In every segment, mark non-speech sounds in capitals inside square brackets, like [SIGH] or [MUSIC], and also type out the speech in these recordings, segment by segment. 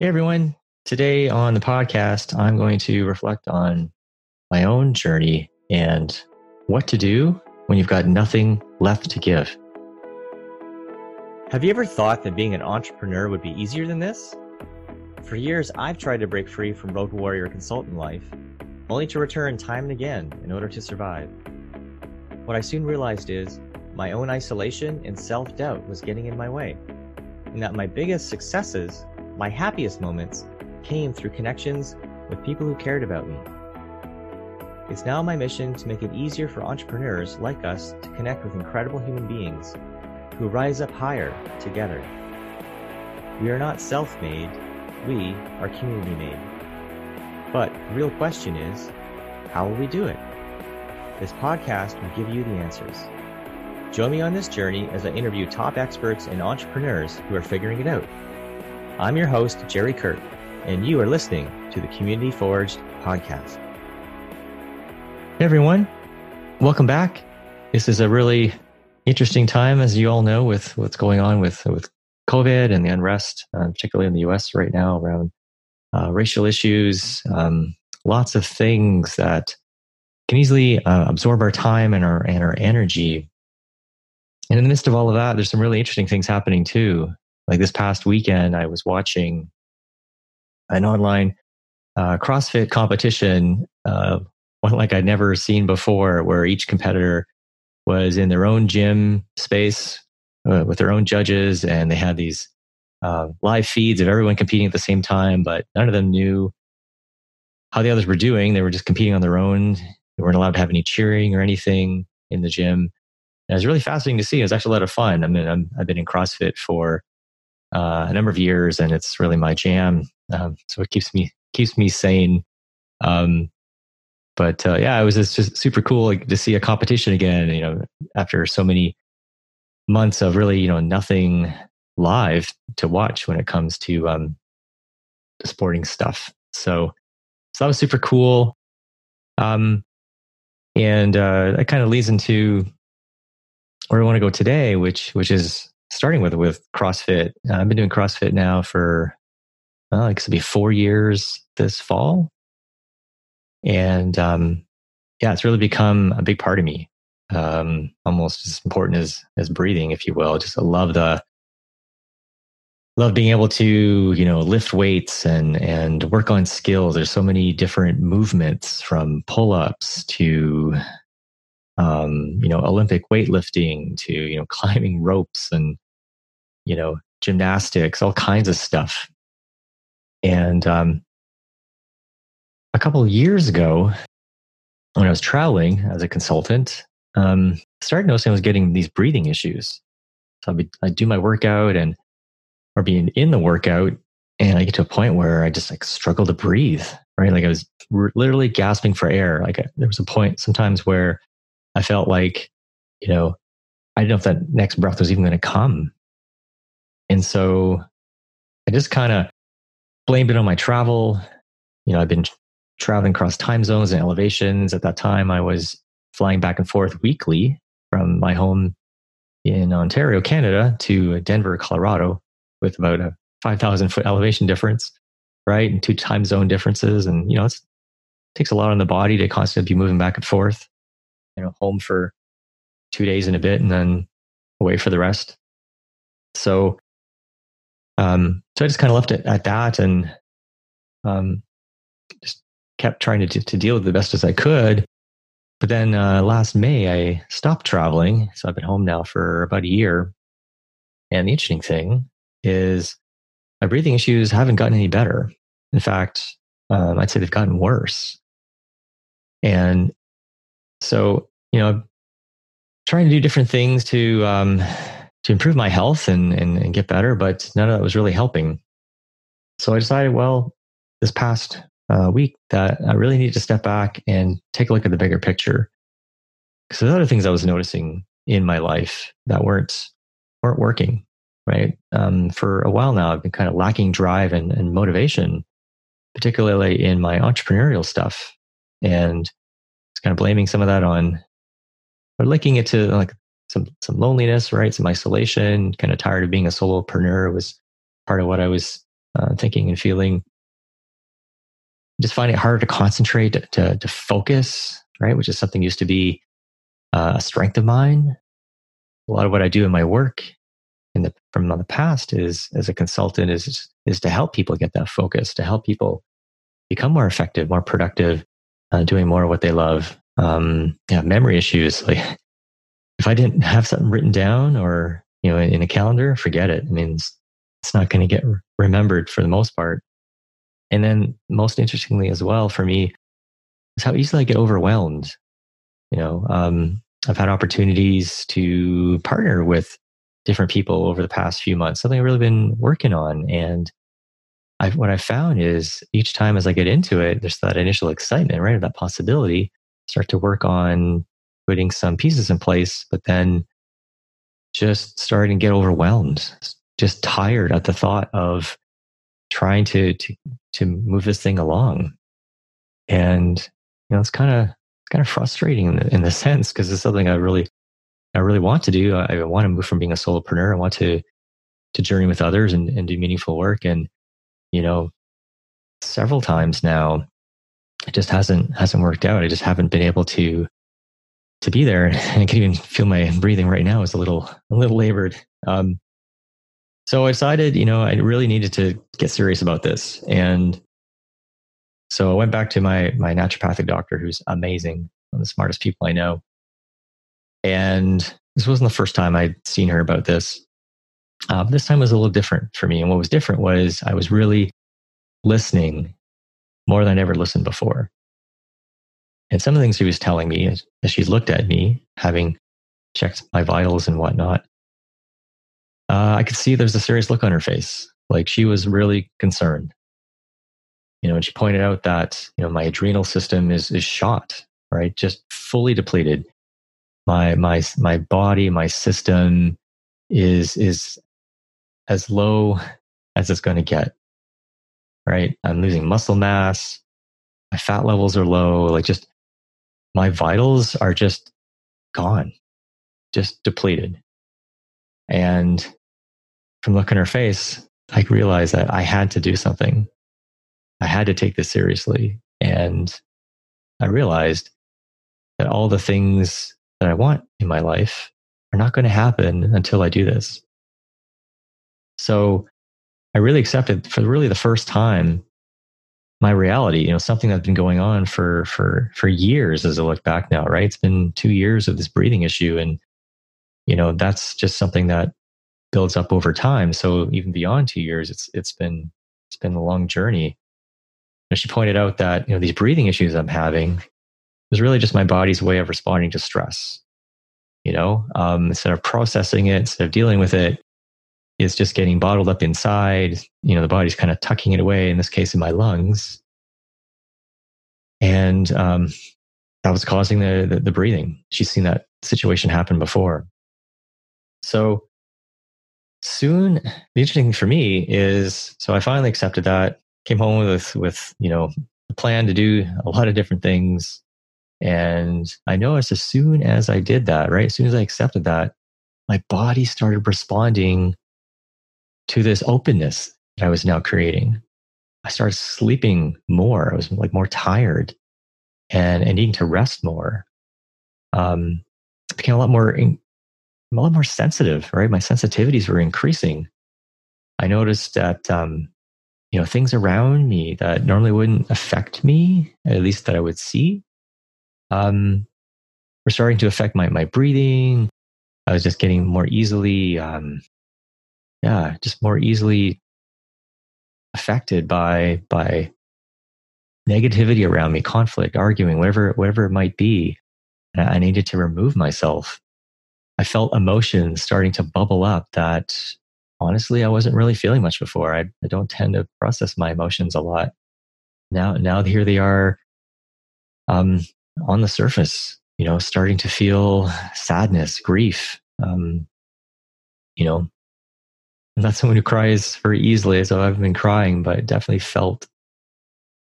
Hey everyone. Today on the podcast, I'm going to reflect on my own journey and what to do when you've got nothing left to give. Have you ever thought that being an entrepreneur would be easier than this? For years, I've tried to break free from road warrior consultant life, only to return time and again in order to survive. What I soon realized is my own isolation and self doubt was getting in my way, and that my biggest successes my happiest moments came through connections with people who cared about me. It's now my mission to make it easier for entrepreneurs like us to connect with incredible human beings who rise up higher together. We are not self made, we are community made. But the real question is how will we do it? This podcast will give you the answers. Join me on this journey as I interview top experts and entrepreneurs who are figuring it out. I'm your host, Jerry Kurt, and you are listening to the Community Forged podcast. Hey, everyone. Welcome back. This is a really interesting time, as you all know, with what's going on with, with COVID and the unrest, uh, particularly in the US right now around uh, racial issues. Um, lots of things that can easily uh, absorb our time and our, and our energy. And in the midst of all of that, there's some really interesting things happening too. Like this past weekend, I was watching an online uh, CrossFit competition, uh, one like I'd never seen before, where each competitor was in their own gym space uh, with their own judges, and they had these uh, live feeds of everyone competing at the same time, but none of them knew how the others were doing. They were just competing on their own. They weren't allowed to have any cheering or anything in the gym. And it was really fascinating to see. It was actually a lot of fun. I mean, i have been in CrossFit for uh, a number of years, and it's really my jam. Um, so it keeps me keeps me sane. Um, but uh, yeah, it was just super cool like, to see a competition again. You know, after so many months of really you know nothing live to watch when it comes to um, sporting stuff. So so that was super cool. Um, and uh, that kind of leads into where I want to go today, which which is starting with with CrossFit. Uh, I've been doing CrossFit now for well, like to be four years this fall, and um, yeah, it's really become a big part of me. Um, almost as important as as breathing, if you will. Just I love the love being able to you know lift weights and and work on skills. There's so many different movements from pull ups to um, you know, Olympic weightlifting to, you know, [LAUGHS] climbing ropes and, you know, gymnastics, all kinds of stuff. And um, a couple of years ago, when I was traveling as a consultant, um, I started noticing I was getting these breathing issues. So I'd, be, I'd do my workout and, or being in the workout, and I get to a point where I just like struggle to breathe, right? Like I was literally gasping for air. Like I, there was a point sometimes where I felt like, you know, I didn't know if that next breath was even going to come. And so I just kind of blamed it on my travel. You know, I've been traveling across time zones and elevations. At that time, I was flying back and forth weekly from my home in Ontario, Canada to Denver, Colorado, with about a 5,000 foot elevation difference, right? And two time zone differences. And, you know, it takes a lot on the body to constantly be moving back and forth you know, home for two days and a bit and then away for the rest. So, um, so I just kind of left it at that and, um, just kept trying to, to deal with the best as I could. But then, uh, last May, I stopped traveling. So I've been home now for about a year. And the interesting thing is my breathing issues haven't gotten any better. In fact, um, I'd say they've gotten worse. And so, you know, trying to do different things to um, to improve my health and, and, and get better, but none of that was really helping. So I decided, well, this past uh, week that I really need to step back and take a look at the bigger picture. Because there's other things I was noticing in my life that weren't weren't working. Right. Um, for a while now, I've been kind of lacking drive and, and motivation, particularly in my entrepreneurial stuff. And it's kind of blaming some of that on or linking it to like some some loneliness, right? Some isolation, kind of tired of being a solopreneur was part of what I was uh, thinking and feeling. Just finding it harder to concentrate, to, to, to focus, right? Which is something used to be uh, a strength of mine. A lot of what I do in my work in the from the past is as a consultant is is to help people get that focus, to help people become more effective, more productive, uh, doing more of what they love. Um, yeah, memory issues. [LAUGHS] Like if I didn't have something written down or you know in, in a calendar, forget it. I mean, it's, it's not going to get remembered for the most part. And then, most interestingly, as well for me, is how easily I get overwhelmed. You know, um, I've had opportunities to partner with different people over the past few months, something I've really been working on. And I've, what I found is each time as I get into it, there's that initial excitement, right? Of that possibility, start to work on putting some pieces in place, but then just starting to get overwhelmed, just tired at the thought of trying to, to, to move this thing along. And, you know, it's kind of, kind of frustrating in the, in the [LAUGHS] sense because it's something I really I really want to do. I want to move from being a solopreneur. I want to to journey with others and, and do meaningful work. And you know, several times now, it just hasn't hasn't worked out. I just haven't been able to to be there. And [LAUGHS] I can even feel my breathing right now is a little a little labored. Um, so I decided, you know, I really needed to get serious about this. And so I went back to my my naturopathic doctor, who's amazing, one of the smartest people I know. And this wasn't the first time I'd seen her about this. Uh, this time was a little different for me. And what was different was I was really listening more than I ever listened before. And some of the things she was telling me as, as she looked at me, having checked my vitals and whatnot, uh, I could see there's a serious look on her face. Like she was really concerned. You know, and she pointed out that, you know, my adrenal system is, is shot, right? Just fully depleted my my my body, my system is is as low as it's going to get. Right? I'm losing muscle mass. My fat levels are low. Like just my vitals are just gone, just depleted. And from looking her face, I realized that I had to do something. I had to take this seriously. And I realized that all the things that I want in my life are not going to happen until I do this. So I really accepted for really the first time my reality, you know, something that's been going on for for for years as I look back now, right? It's been two years of this breathing issue. And, you know, that's just something that builds up over time. So even beyond two years, it's it's been it's been a long journey. And she pointed out that, you know, these breathing issues I'm having was really just my body's way of responding to stress. You know, um, instead of processing it, instead of dealing with it, it's just getting bottled up inside. You know, the body's kind of tucking it away, in this case, in my lungs. And um, that was causing the, the, the breathing. She's seen that situation happen before. So soon, the interesting thing for me is so I finally accepted that, came home with, with you know, a plan to do a lot of different things and I noticed as soon as I did that, right, as soon as I accepted that, my body started responding to this openness that I was now creating. I started sleeping more. I was like more tired and, and needing to rest more. Um, I became a lot more, a lot more sensitive, right? My sensitivities were increasing. I noticed that, um, you know, things around me that normally wouldn't affect me, at least that I would see, um, were starting to affect my, my breathing. I was just getting more easily, um, yeah, just more easily affected by, by negativity around me, conflict, arguing, whatever, whatever it might be. I needed to remove myself. I felt emotions starting to bubble up that honestly I wasn't really feeling much before. I, I don't tend to process my emotions a lot. Now, now here they are, um, on the surface, you know, starting to feel sadness, grief. Um, you know, I'm not someone who cries very easily, so I've been crying, but definitely felt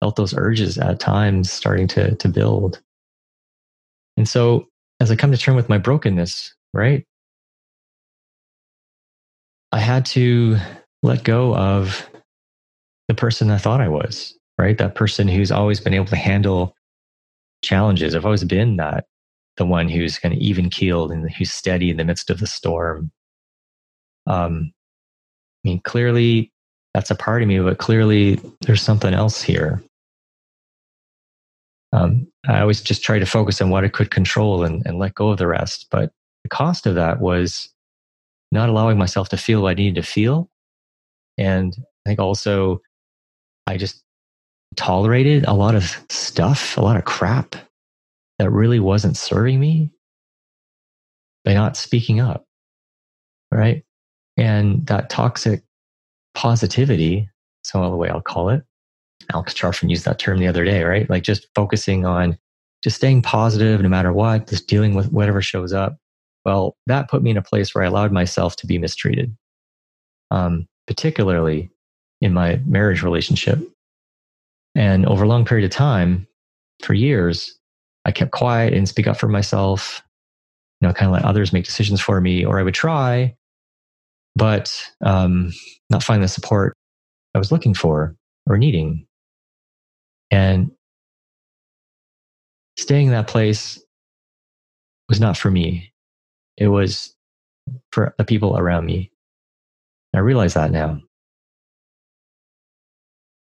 felt those urges at times starting to to build. And so, as I come to term with my brokenness, right, I had to let go of the person I thought I was, right? That person who's always been able to handle challenges. I've always been that, the one who's kind of even keeled and who's steady in the midst of the storm. Um, I mean, clearly that's a part of me, but clearly there's something else here. Um, I always just try to focus on what I could control and, and let go of the rest. But the cost of that was not allowing myself to feel what I needed to feel. And I think also I just tolerated a lot of stuff, a lot of crap that really wasn't serving me by not speaking up. Right. And that toxic positivity, so the way I'll call it, Alex Charfen used that term the other day, right? Like just focusing on just staying positive no matter what, just dealing with whatever shows up. Well, that put me in a place where I allowed myself to be mistreated, um, particularly in my marriage relationship. And over a long period of time, for years, I kept quiet and speak up for myself, you know, kind of let others make decisions for me, or I would try, but um, not find the support I was looking for or needing. And staying in that place was not for me. It was for the people around me. I realize that now.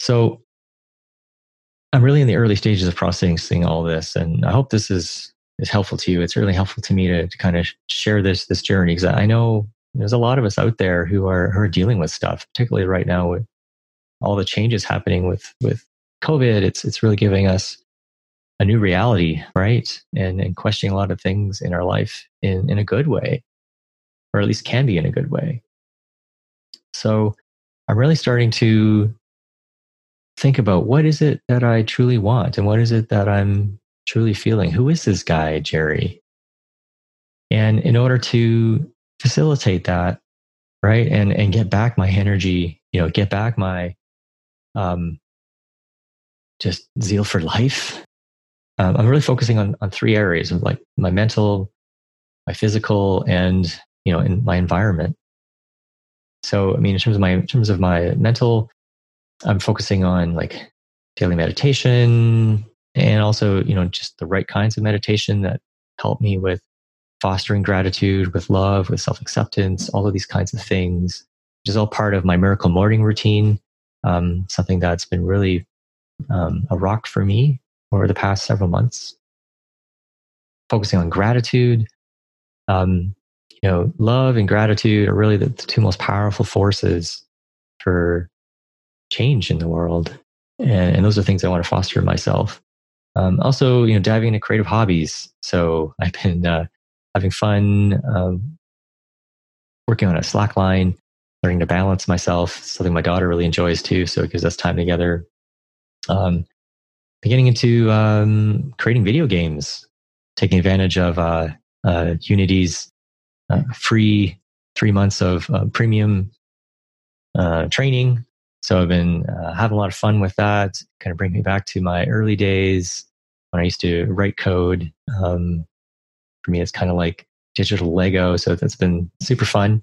So I'm really in the early stages of processing all this, and I hope this is is helpful to you. It's really helpful to me to, to kind of share this this journey because I know there's a lot of us out there who are who are dealing with stuff, particularly right now with all the changes happening with with COVID. It's it's really giving us a new reality, right? And and questioning a lot of things in our life in in a good way, or at least can be in a good way. So I'm really starting to think about what is it that I truly want and what is it that I'm truly feeling? Who is this guy, Jerry? And in order to facilitate that, right, and and get back my energy, you know, get back my um, just zeal for life. Um, I'm really focusing on on three areas of like my mental, my physical, and you know, in my environment. So, I mean, in terms of my in terms of my mental, I'm focusing on like daily meditation and also, you know, just the right kinds of meditation that help me with fostering gratitude, with love, with self acceptance, all of these kinds of things, which is all part of my miracle morning routine. Um, something that's been really um, a rock for me over the past several months. Focusing on gratitude, um, you know, love and gratitude are really the, the two most powerful forces for change in the world. And, and those are things I want to foster myself. Um, also, you know, diving into creative hobbies. So I've been uh, having fun um, working on a slack line, learning to balance myself. Something my daughter really enjoys too. So it gives us time together. Um, beginning into um, creating video games, taking advantage of uh, uh, Unity's uh, free three months of uh, premium uh, training so I've been uh, having a lot of fun with that. Kind of bring me back to my early days when I used to write code. Um, for me, it's kind of like digital Lego. So that's been super fun.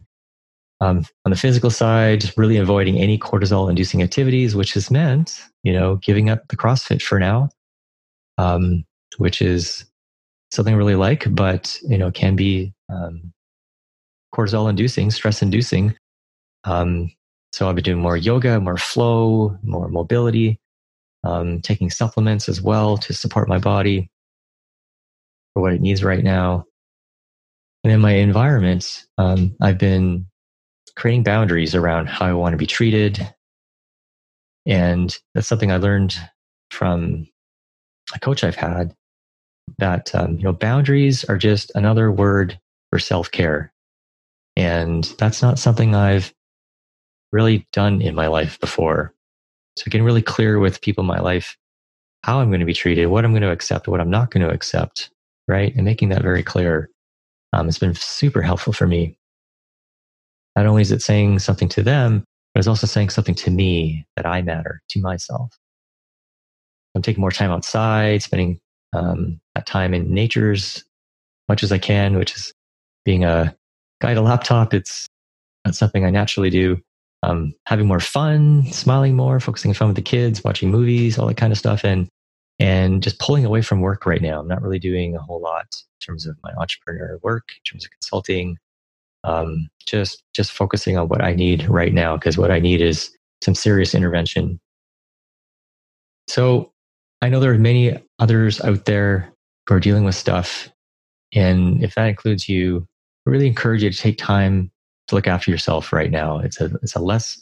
Um, on the physical side, really avoiding any cortisol inducing activities, which has meant, you know, giving up the CrossFit for now, um, which is something I really like, but, you know, can be um, cortisol inducing, stress inducing. Um, so I've been doing more yoga, more flow, more mobility, um, taking supplements as well to support my body for what it needs right now. And in my environment, um, I've been creating boundaries around how I want to be treated. And that's something I learned from a coach I've had that, um, you know, boundaries are just another word for self care. And that's not something I've really done in my life before. So getting really clear with people in my life how I'm going to be treated, what I'm going to accept, what I'm not going to accept, right? And making that very clear. Um, it's been super helpful for me. Not only is it saying something to them, but it's also saying something to me that I matter to myself. I'm taking more time outside, spending um, that time in nature's as much as I can, which is being a guy a laptop. It's not something I naturally do. um, having more fun, smiling more, focusing on fun with the kids, watching movies, all that kind of stuff, and and just pulling away from work right now. I'm not really doing a whole lot in terms of my entrepreneur work, in terms of consulting. Um, just just focusing on what I need right now because what I need is some serious intervention. So I know there are many others out there who are dealing with stuff, and if that includes you, I really encourage you to take time to look after yourself right now. It's a it's a less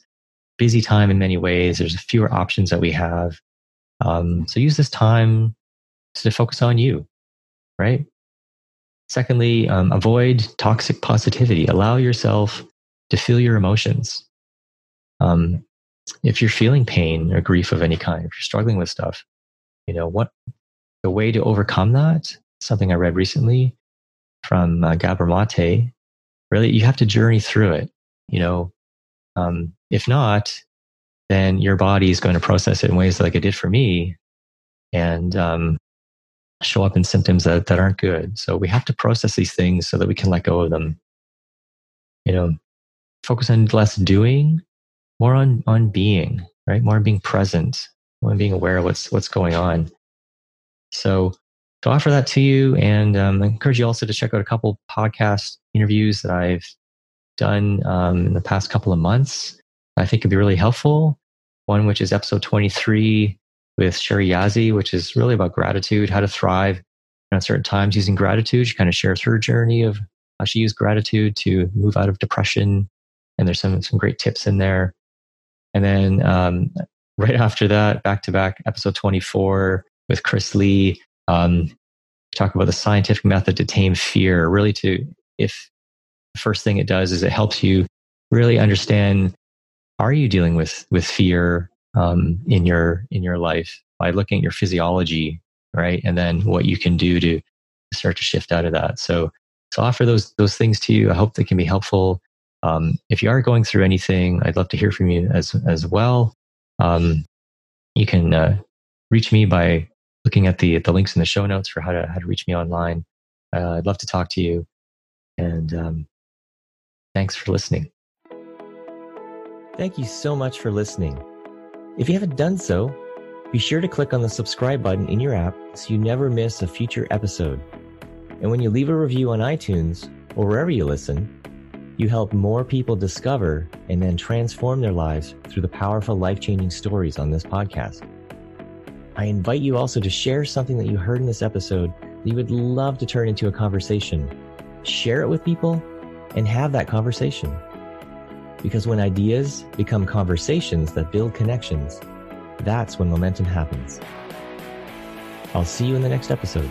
busy time in many ways. There's fewer options that we have. Um, so use this time to focus on you, right? Secondly, um, avoid toxic positivity. Allow yourself to feel your emotions. Um, if you're feeling pain or grief of any kind, if you're struggling with stuff, you know what the way to overcome that. Something I read recently from uh, Gabor Mate. Really, you have to journey through it. You know, um, if not, then your body is going to process it in ways like it did for me, and um, show up in symptoms that, that aren't good. So we have to process these things so that we can let go of them. You know, focus on less doing, more on on being, right? More on being present, more on being aware of what's what's going on. So to offer that to you, and um, I encourage you also to check out a couple podcast interviews that I've done um, in the past couple of months. I think could be really helpful. One which is episode 23 with Sherry Yazzie, which is really about gratitude, how to thrive at certain times using gratitude. She kind of shares her journey of how she used gratitude to move out of depression. And there's some, some great tips in there. And then um, right after that, back to back, episode 24 with Chris Lee, um, talk about the scientific method to tame fear. Really, to if the first thing it does is it helps you really understand are you dealing with with fear um, in your in your life by looking at your physiology, right? And then what you can do to start to shift out of that. So, so offer those those things to you. I hope they can be helpful. Um, if you are going through anything, I'd love to hear from you as as well. Um, you can uh, reach me by looking at the the links in the show notes for how to how to reach me online. Uh, I'd love to talk to you, and um, thanks for listening. Thank you so much for listening. If you haven't done so, be sure to click on the subscribe button in your app so you never miss a future episode. And when you leave a review on iTunes or wherever you listen, you help more people discover and then transform their lives through the powerful life changing stories on this podcast. I invite you also to share something that you heard in this episode that you would love to turn into a conversation. Share it with people and have that conversation. Because when ideas become conversations that build connections, that's when momentum happens. I'll see you in the next episode.